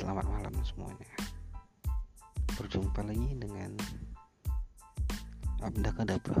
Selamat malam semuanya. Berjumpa lagi dengan Abda Kadabra